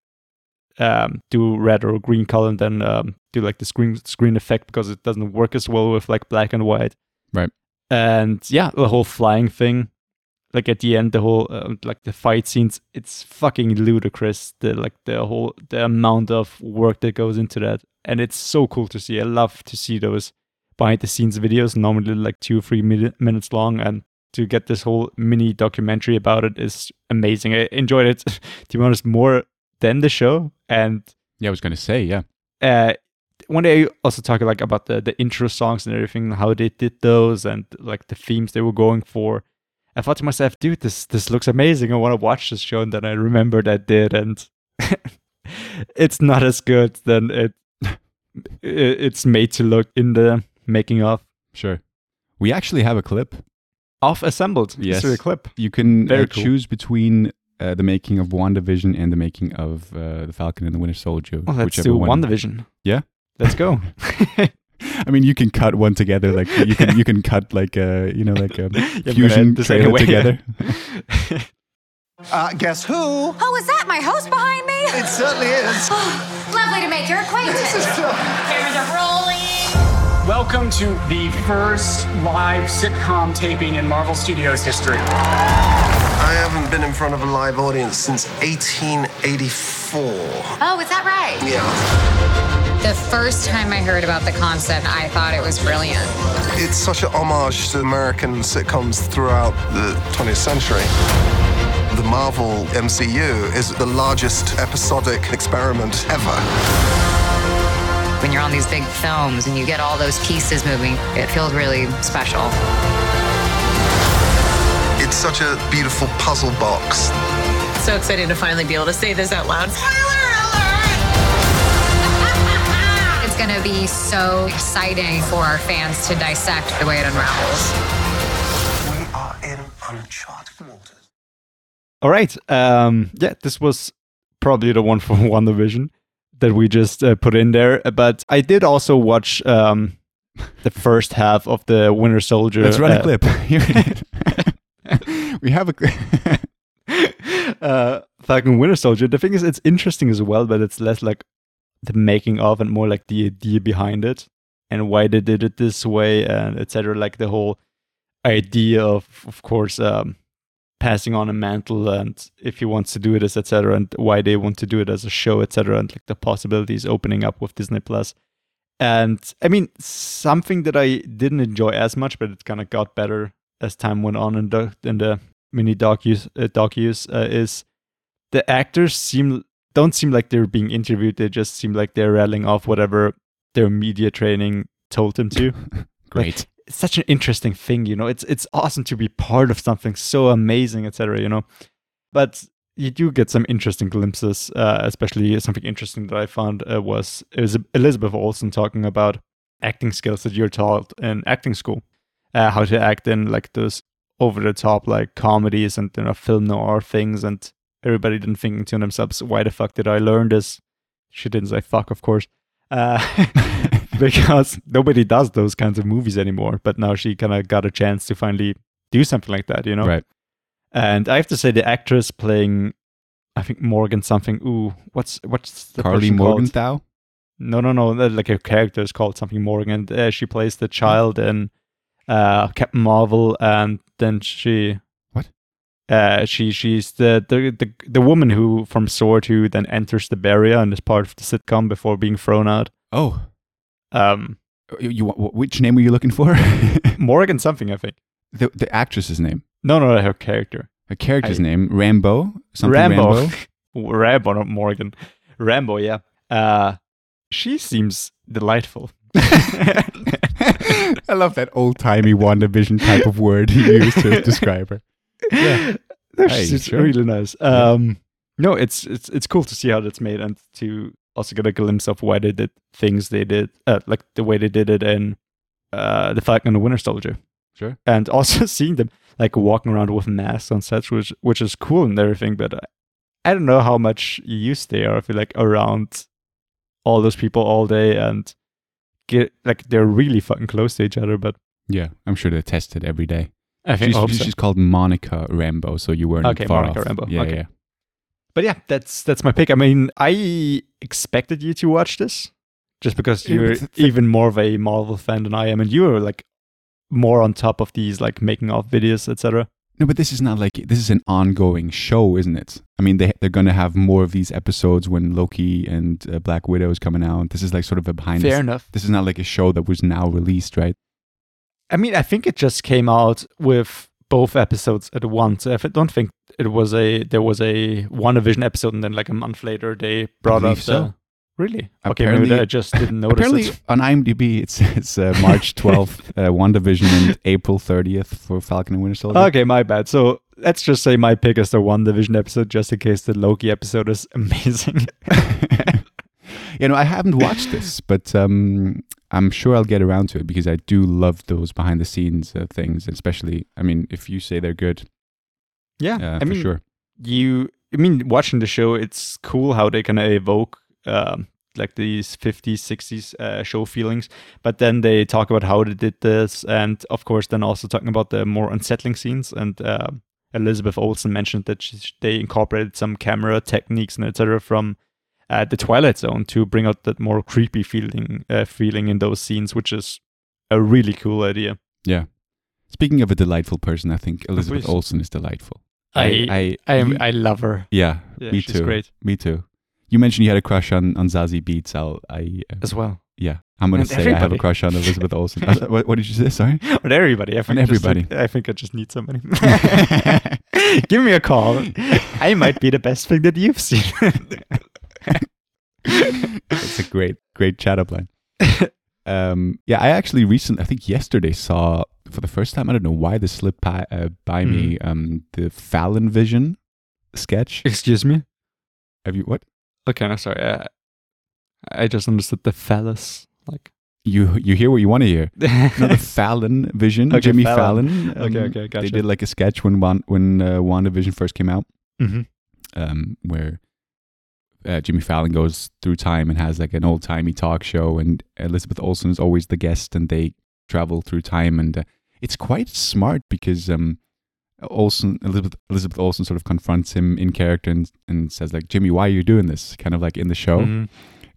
um, do red or green color and then um, do like the screen screen effect because it doesn't work as well with like black and white. Right. and yeah the whole flying thing like at the end the whole uh, like the fight scenes it's fucking ludicrous the like the whole the amount of work that goes into that. And it's so cool to see. I love to see those behind the scenes videos normally like two or three min- minutes long and to get this whole mini documentary about it is amazing i enjoyed it to be honest more than the show and Yeah, I was gonna say. Yeah. uh when they also talk like about the the intro songs and everything how they did those and like the themes they were going for i thought to myself dude this this looks amazing i want to watch this show and then i remembered i did and it's not as good than it- it's made to look in the making of Sure. We actually have a clip. Off assembled Yes. History clip You can Very uh, cool. choose between uh, the making of WandaVision and the making of uh, the Falcon and the Winter Soldier. well let's whichever do one. WandaVision Yeah? let's go. I mean, you can cut one together. Like you can you can cut like a you know like a Yeah, fusion but, uh, this trailer anyway, together. Uh, guess who? Oh, is that my host behind me? It certainly is. Lovely to make your acquaintance. Cameras are rolling. Welcome to the first live sitcom taping in Marvel Studios history. I haven't been in front of a live audience since 1884. Oh, is that right? Yeah. The first time I heard about the concept, I thought it was brilliant. It's such an homage to American sitcoms throughout the 20th century. The Marvel MCU is the largest episodic experiment ever. When you're on these big films and you get all those pieces moving, it feels really special. It's such a beautiful puzzle box. So excited to finally be able to say this out loud. It's going to be so exciting for our fans to dissect the way it unravels. We are in uncharted waters. All right. Um, yeah, this was probably the one from WandaVision that we just uh, put in there. But I did also watch um, the first half of the Winter Soldier. Let's run uh, a clip. It is. we have a clip. uh, Falcon Winter Soldier. The thing is, it's interesting as well, but it's less like the making of and more like the idea behind it and why they did it this way and etc. Like the whole idea of, of course, um, passing on a mantle and if he wants to do it as etc. and why they want to do it as a show etc. and like the possibilities opening up with Disney Plus. And I mean, something that I didn't enjoy as much, but it kind of got better as time went on in the in the mini docus uh, docus uh, is the actors seem don't seem like they're being interviewed. They just seem like they're rattling off whatever their media training told them to. Great. It's such an interesting thing, you know. It's it's awesome to be part of something so amazing, etc. You know, but you do get some interesting glimpses. Uh, especially something interesting that I found uh, was it was Elizabeth Olsen talking about acting skills that you're taught in acting school, uh, how to act in like those over the top like comedies and you know film noir things, and everybody then thinking to themselves, why the fuck did I learn this? She didn't say fuck, of course. Because nobody does those kinds of movies anymore. But now she kind of got a chance to finally do something like that, you know? Right. And I have to say, the actress playing, I think Morgan something. Ooh, what's what's the Karli? Morgenthau. No, no, no. Like her character is called something Morgan. Uh, she plays the child in uh, Captain Marvel, and then she What? Uh, she she's the, the the the woman who from Sword who then enters the barrier and is part of the sitcom before being thrown out. Oh, Um, you, you which name were you looking for? Morgan something I think. the the actress's name. No, no, her character. Her character's I- name Rambo. Something Rambo. Rambo. Rambo, not Morgan. Rambo, yeah. Uh, she seems delightful. I love that old timey WandaVision type of word he used to describe her. Yeah, Hey, it's sure. really nice. Um, no, it's it's it's cool to see how that's made and to also get a glimpse of why they did things they did, uh, like the way they did it in uh, the Falcon and the Winter Soldier. Sure. and also seeing them like walking around with masks on sets, which which is cool and everything. But I, I don't know how much used they are. I feel like around all those people all day and get like they're really fucking close to each other. But Yeah, I'm sure they test it every day. I think she's, I hope so. called Monica Rambo, so you weren't Okay, far Monica off. Rambo. Yeah, Okay. yeah. But yeah, that's that's my pick. I mean, I expected you to watch this just because you're but the- the- even more of a Marvel fan than I am, and you are like more on top of these like making of videos, etc. No, but this is not like this is an ongoing show, isn't it? I mean, they they're gonna have more of these episodes when Loki and uh, Black Widow is coming out. This is like sort of a behind. Fair the, enough. This is not like a show that was now released, right? I mean, I think it just came out with both episodes at once. I don't think it was a there was a WandaVision episode, and then like a month later they brought up believe the. so. Really? Okay, maybe I just didn't notice Apparently, it. on IMDb, it says uh, March 12th, uh, WandaVision, and April 30th for Falcon and Winter Soldier. Okay, my bad. So let's just say my pick is the WandaVision episode, just in case the Loki episode is amazing. you know, I haven't watched this, but um, I'm sure I'll get around to it because I do love those behind the scenes uh, things, especially. I mean, if you say they're good, yeah, uh, I for mean, sure. you. I mean, watching the show, it's cool how they kind of evoke um, like these 50s, 60s uh, show feelings. But then they talk about how they did this, and of course, then also talking about the more unsettling scenes. And uh, Elizabeth Olsen mentioned that she, they incorporated some camera techniques and etc. from uh, the Twilight Zone to bring out that more creepy feeling uh, feeling in those scenes, which is a really cool idea. Yeah. Speaking of a delightful person, I think Elizabeth please. Olsen is delightful. I I I, you- I love her. yeah, Yeah, me she's too. great. Me too. You mentioned you had a crush on on Zazie Beetz. I'll I uh, as well. Yeah, I'm gonna And say I have a crush on Elizabeth Olsen. Uh, what, what did you say? Sorry. On everybody. I On think just, like, everybody. I think I just need somebody. Give me a call. I might be the best thing that you've seen. It's a great, great chat up line. um, yeah, I actually recently, I think yesterday, saw for the first time. I don't know why this slipped by, uh, by me. Mm-hmm. Um, the Fallon Vision sketch. Excuse me. Have you what? Okay, no, sorry. Uh, I just understood the phallus. Like You you hear what you want to hear? no, the Fallon Vision. Okay, Jimmy Fallon. Fallon. um, Okay, okay, gotcha. They did like a sketch when Wan- when uh, WandaVision first came out. Mhm. um, where uh, Jimmy Fallon goes through time and has like an old timey talk show, and Elizabeth Olsen is always the guest, and they travel through time, and uh, it's quite smart because um, Olsen Elizabeth Elizabeth Olsen sort of confronts him in character and, and says like Jimmy, why are you doing this? Kind of like in the show. Mhm.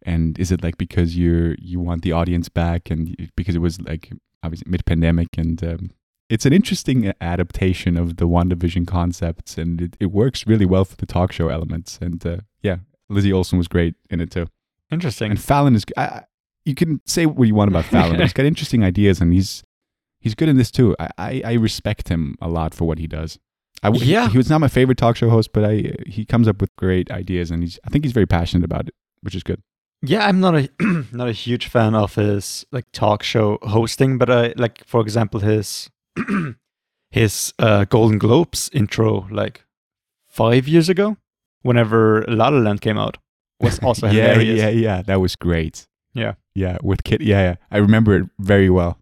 And is it like because you're you want the audience back, and because it was like obviously mid pandemic, and um, it's an interesting adaptation of the WandaVision concepts, and it, it works really well for the talk show elements. And uh, yeah, Lizzie Olsen was great in it too. Interesting. And Fallon is. I, you can say what you want about Fallon. he's got interesting ideas, and he's he's good in this too. I, I, I respect him a lot for what he does. I, Yeah. he was not my favorite talk show host, but I he comes up with great ideas, and he's I think he's very passionate about it, which is good. Yeah, I'm not a not a huge fan of his like talk show hosting, but I like for example his his uh, Golden Globes intro like five years ago, whenever La La Land came out, was also yeah, hilarious. yeah, yeah. That was great. Yeah. yeah. With Kit, yeah, yeah. I remember it very well.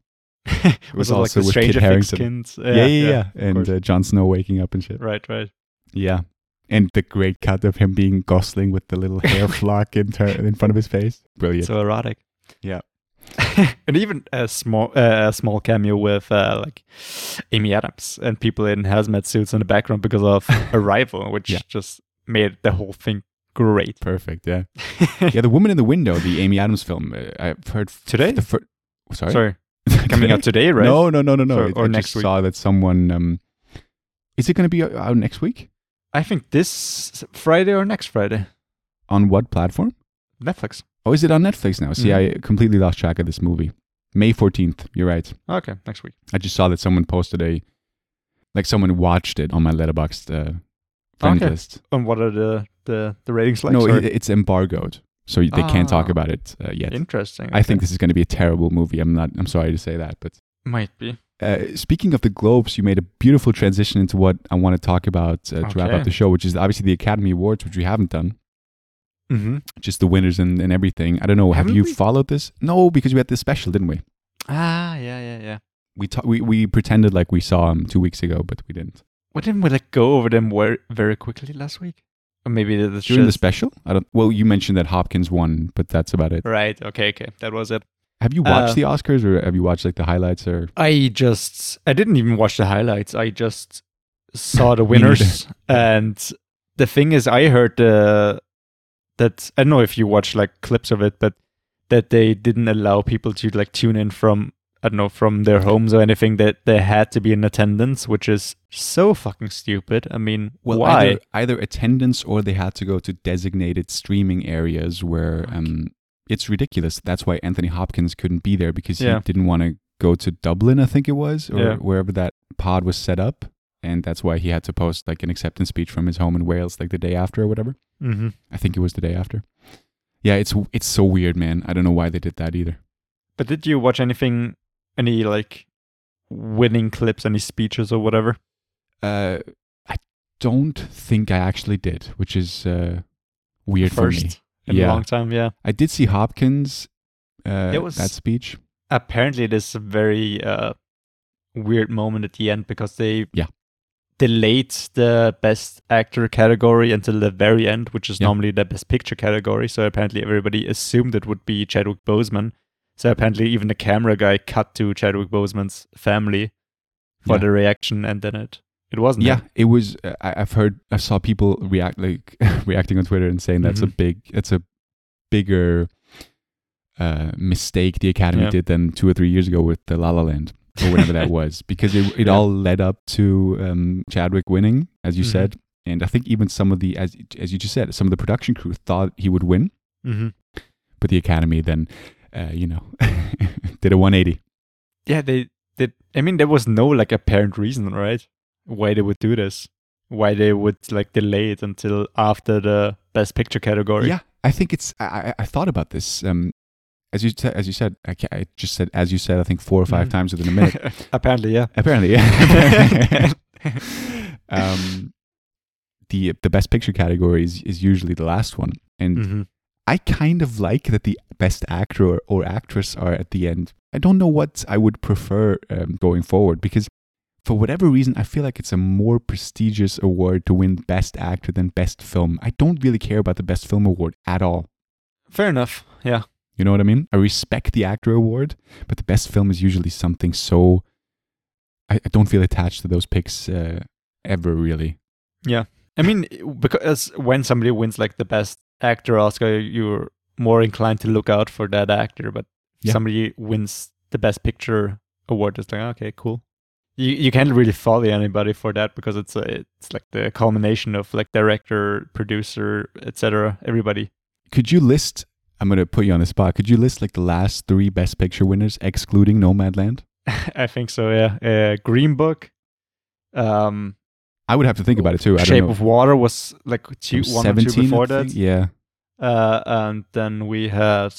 It Was it like the Stranger Things skins? Yeah, Yeah, yeah, yeah. And uh, Jon Snow waking up and shit. Right, right. Yeah, and the great cut of him being Gosling with the little hair flock in tur- in front of his face. Brilliant. So erotic. yeah. and even a small uh, a small cameo with uh, like Amy Adams and people in hazmat suits in the background because of Arrival, which Yeah. just made the whole thing great. Perfect. Yeah. yeah. The Woman in the Window, the Amy Adams film. Uh, I've heard f- Today? The fir- sorry. Sorry. Coming out today, right? No, no, no, no, no. So- I- or I next just week. saw that someone. Um, is it going to be out out next week? I think this Friday or next Friday. On what platform? Netflix. Oh, is it on Netflix now? See, Mhm. I completely lost track of this movie. May 14th. You're right. Okay, next week. I just saw that someone posted a, like someone watched it on my letterboxd uh, friend Okay. list. And what are the the, the ratings like? no, it, it's embargoed, so they can't talk Ah. about it uh, yet. Interesting. I think this is going to be a terrible movie. I'm not. I'm sorry to say that, but might be. uh, speaking of the Globes, you made a beautiful transition into what I want to talk about uh, to wrap up the show, which is obviously the Academy Awards, which we haven't done. Mm-hmm. Just the winners and, and everything. I don't know. have Haven't you we? followed this? No, because we had this special, didn't we? Ah, yeah, yeah, yeah. We ta- we we pretended like we saw him two weeks ago, but we didn't. What didn't we like go over them very, very quickly last week? Or maybe that's During the special, I don't. Well, you mentioned that Hopkins won, but that's about it. Right. Okay. Okay. That was it. Have you watched Uh, the Oscars, or have you watched like the highlights, or I just I didn't even watch the highlights. I just saw the winners. and the thing is I heard uh, that I don't know if you watched like clips of it, but that they didn't allow people to like tune in from I don't know from their homes or anything. That they had to be in attendance, which is so fucking stupid. I mean, well, why? either either attendance or they had to go to designated streaming areas where um it's ridiculous. That's why Anthony Hopkins couldn't be there because Yeah. he didn't want to go to Dublin, I think it was, or Yeah. wherever that pod was set up, and that's why he had to post like an acceptance speech from his home in Wales, like the day after or whatever. mm-hmm. I think it was the day after. Yeah, it's it's so weird, man. I don't know why they did that either. But did you watch anything? Any like winning clips? Any speeches or whatever? Uh, I don't think I actually did, which is uh, weird for me. First in a long time. Yeah. I did see Hopkins. Uh, It was- that speech. apparently it is a very uh, weird moment at the end because they Yeah. delayed the best actor category until the very end, which is Yeah. normally the best picture category. So apparently everybody assumed it would be Chadwick Boseman. So apparently even the camera guy cut to Chadwick Boseman's family for Yeah. the reaction, and then it it wasn't. yeah, him. it was. Uh, I've heard. I saw people react like reacting on Twitter and saying that's a Mhm. big. It's a bigger uh, mistake the Academy Yeah. did than two or three years ago with the La La Land or whatever that was, because it it Yeah. all led up to um, Chadwick winning, as you Mhm. said, and I think even some of the as as you just said, some of the production crew thought he would win, Mhm. but the Academy then, uh, you know, did a 180. yeah. They did. I mean, there was no like apparent reason, right? Why they would do this? Why they would like delay it until after the best picture category? Yeah, I think it's. I, I, thought about this. Um, as you said, as you said, I, I just said as you said. I think four or 5 Mhm. times within a minute. Apparently, yeah. Apparently, yeah. um, the the best picture category is, is usually the last one, and Mhm. I kind of like that the best actor or, or actress are at the end. I don't know what I would prefer um, going forward because for whatever reason, I feel like it's a more prestigious award to win best actor than best film. I don't really care about the best film award at all. Fair enough. Yeah. You know what I mean? I respect the actor award, but the best film is usually something so. I, I don't feel attached to those picks uh, ever really. Yeah. I mean, because when somebody wins like the best actor Oscar, you're more inclined to look out for that actor. But Yeah. somebody wins the best picture award, it's like, okay, cool. You you can't really follow anybody for that because it's a, it's like the culmination of like director, producer, etc. Everybody. Could you list? I'm gonna put you on the spot. Could you list like the last three best picture winners, excluding Nomadland? I think so. Yeah. Uh, Green Book. Um, I would have to think about it too. I Shape don't know. of Water was like two, one or two before that. Yeah. Uh, and then we had.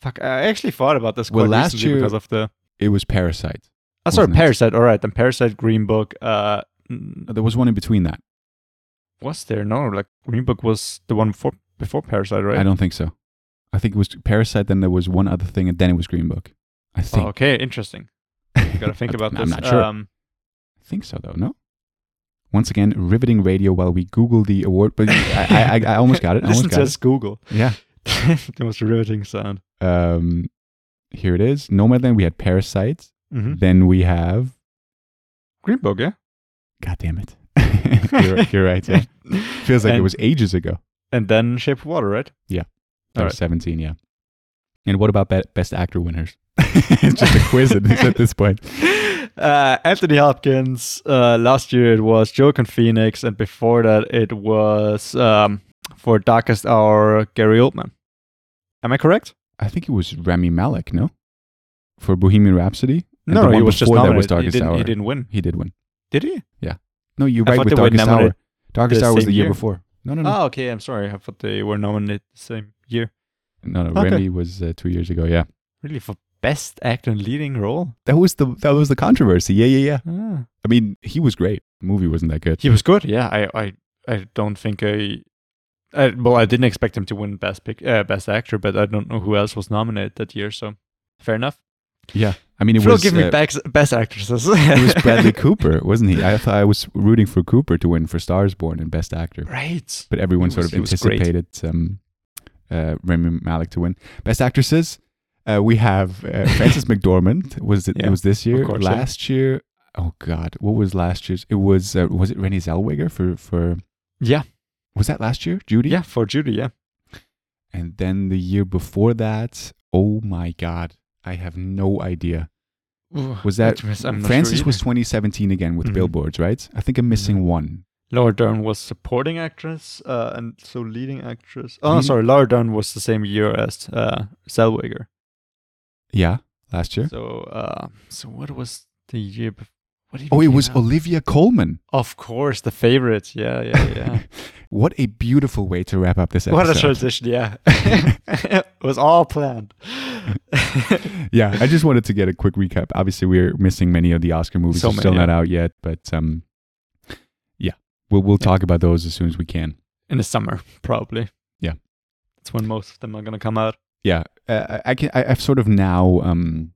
Fuck, I actually thought about this Well, last year because of the. it was Parasite. Oh, sorry, wasn't it? Parasite. All right, then Parasite, Green Book. Uh, There was one in between that. was there no like Green Book was the one before before Parasite, right? I don't think so. I think it was Parasite. Then there was one other thing, and then it was Green Book. I Oh, think. okay, interesting. You gotta think I- about I'm this. not sure. Um, I think so though. No. Once again, riveting radio while we Google the award, but I, I, I almost got it. I Listen to us Google. Yeah. the most riveting sound. Um, here it is. Nomadland. We had Parasite. Mhm. Then we have. Green Book, yeah. God damn it. you're, you're right. Yeah. Feels like it was ages ago. And then Shape of Water, right? Yeah. That All was right. 17, yeah. And what about be- best actor winners? it's just a quiz at this, at this point. Uh, Anthony Hopkins. Uh, last year it was Joaquin Phoenix, and before that it was um, for Darkest Hour Gary Oldman. Am I correct? I think it was Rami Malek, no? For Bohemian Rhapsody? And No, he was just before that was nominated. He Darkest didn't- Hour. he didn't win. He did win. Did he? Yeah. No, you're right with Darkest Hour. Darkest Hour was the year year. before. No, no, no. Oh, okay. I'm sorry. I thought they were nominated the same year. No, no. Okay. Rami was uh, two years ago, yeah. Really, for best actor in leading role? That was the that was the controversy. Yeah, yeah, yeah. Ah. I mean, he was great. The movie wasn't that good. He was good. Yeah, I, I, I don't think I, I. Well, I didn't expect him to win best pick, uh, best actor, but I don't know who else was nominated that year. So, fair enough. Yeah. I mean, it Flo, was give me uh, best, best actresses. it was Bradley Cooper, wasn't he? I thought I was rooting for Cooper to win for Stars Born and Best Actor. Right. But everyone sort of he was great. anticipated um, uh, Rami Malek to win. Best Actresses, uh, we have uh, Frances McDormand. Was it? Yeah, it was this year. course, yeah. last year. Oh God, what was last year's? It was. Uh, was it Renée Zellweger for for? Yeah. Was that last year? Judy. Yeah, for Judy. Yeah. And then the year before that, oh my God, I have no idea. Ooh, Was that Frances sure was 2017 again with Mhm. Billboards, right? I think I'm missing one. Laura Dern was supporting actress, uh, and so leading actress. Oh, sorry, Laura Dern was the same year as uh, Zellweger. Yeah, last year. So, uh, so what was the year? Before? Oh, it was out? Olivia Colman. Of course, the favorite. Yeah, yeah, yeah. What a beautiful way to wrap up this episode. what a transition! Yeah, it was all planned. yeah, I just wanted to get a quick recap. Obviously, we're missing many of the Oscar movies. So They're still many, not out yet, but um, yeah, we'll we'll talk about those as soon as we can. In the summer, probably. Yeah. That's when most of them are gonna come out. Yeah, uh, I I can. I, I've sort of now um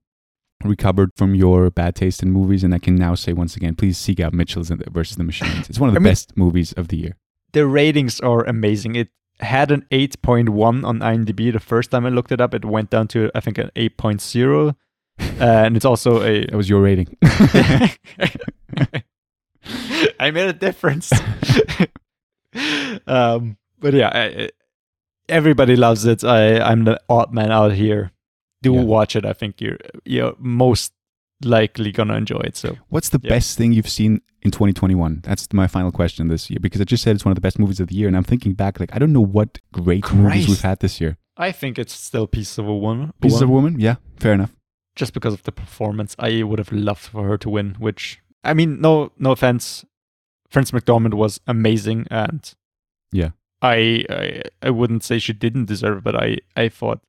recovered from your bad taste in movies, and I can now say once again, please seek out Mitchells versus the Machines. It's one of the I mean- best movies of the year. The ratings are amazing. It had an 8.1 on IMDb the first time I looked it up. It went down to I think an 8.0. Uh, and it's also a That was your rating. I made a difference. um, but yeah, I- everybody loves it. I I'm the odd man out here. Do Yeah. watch it. I think you're you're most likely gonna enjoy it. So What's the Yeah. best thing you've seen in 2021? That's my final question this year because I just said it's one of the best movies of the year, and I'm thinking back, like I don't know what great movies we've had this year. I think it's still Piece of a Woman. Pieces of a Woman. Woman, yeah, fair enough. just because of the performance. I would have loved for her to win. Which I mean, no no offense, Frances McDormand was amazing, and Yeah. I, I I wouldn't say she didn't deserve, it, but I I thought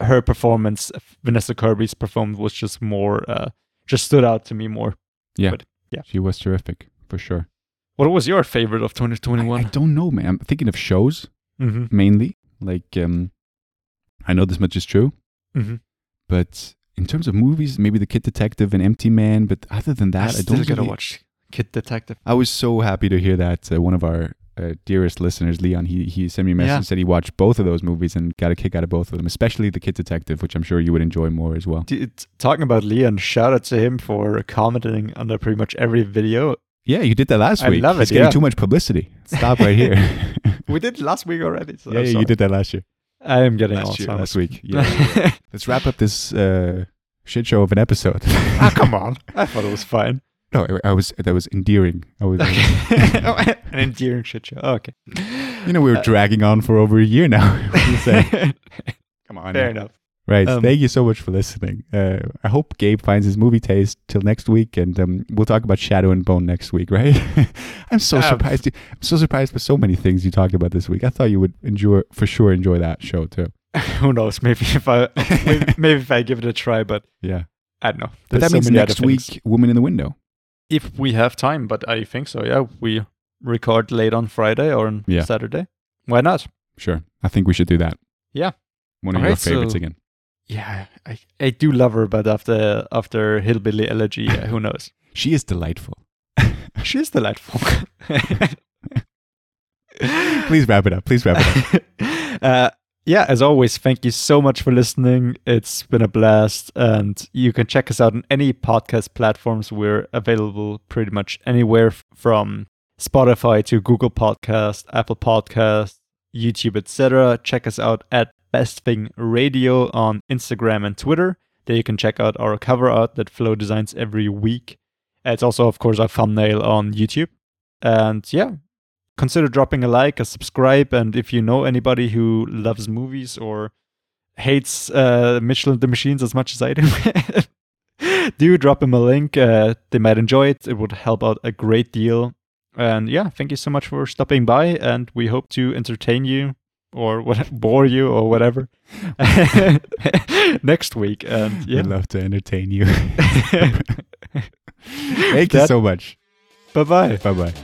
her performance, Vanessa Kirby's performance, was just more uh just stood out to me more. Yeah, But, yeah. she was terrific for sure. What was your favorite of I, I don't know, man. I'm thinking of shows mm-hmm. mainly. Like, um, I know this much is true, Mhm. but in terms of movies, maybe The Kid Detective and Empty Man. But other than that, I, still don't gotta really- watch Kid Detective. I was so happy to hear that uh, one of our uh, dearest listeners, Leon, he he sent me a message Yeah. and said he watched both of those movies and got a kick out of both of them, especially The Kid Detective, which I'm sure you would enjoy more as well. Dude, talking about Leon, shout out to him for commenting under pretty much every video. Yeah, you did that last I week. love He's it, getting yeah. too much publicity. Stop right here. We did last week already. So yeah, yeah, you did that last year. I am getting Last, year, last week. Yeah. Let's wrap up this uh, shit show of an episode. ah, come on. I thought it was fine. No, I, I was that was endearing. I was, An endearing shit show. Oh, okay. you know, we were dragging on for over a year now. you say? Come on. Fair now. enough. Right. Um, Thank you so much for listening. Uh, I hope Gabe finds his movie taste till next week, and um, we'll talk about Shadow and Bone next week, right? I'm so Um, surprised. You, I'm so surprised by so many things you talked about this week. I thought you would enjoy, for sure, enjoy that show too. Who knows? Maybe if I maybe, maybe if I give it a try, but Yeah. I don't know. But There's that so means next week, Woman in the Window. If we have time. But I think so. Yeah, we record late on Friday or on Yeah. Saturday. Why not? Sure. I think we should do that. Yeah. One of All your right, favorites so- again. Yeah, I, I do love her, but after after Hillbilly Elegy, yeah, who knows? She is delightful. she is delightful. Please wrap it up. Please wrap it up. uh, yeah, as always, thank you so much for listening. It's been a blast. And you can check us out on any podcast platforms. We're available pretty much anywhere from Spotify to Google Podcast, Apple Podcast, YouTube, etc. Check us out at Best Thing Radio on Instagram and Twitter. There you can check out our cover art that Flow designs every week. It's also, of course, our thumbnail on YouTube. And yeah, consider dropping a like, a subscribe, and if you know anybody who loves movies or hates uh, Mitchell and the Machines as much as I do, do drop them a link. Uh, they might enjoy it. It would help out a great deal. And yeah, thank you so much for stopping by, and we hope to entertain you or what, bore you or whatever next week. And yeah, We'd love to entertain you. Thank you so much. bye bye. Bye bye.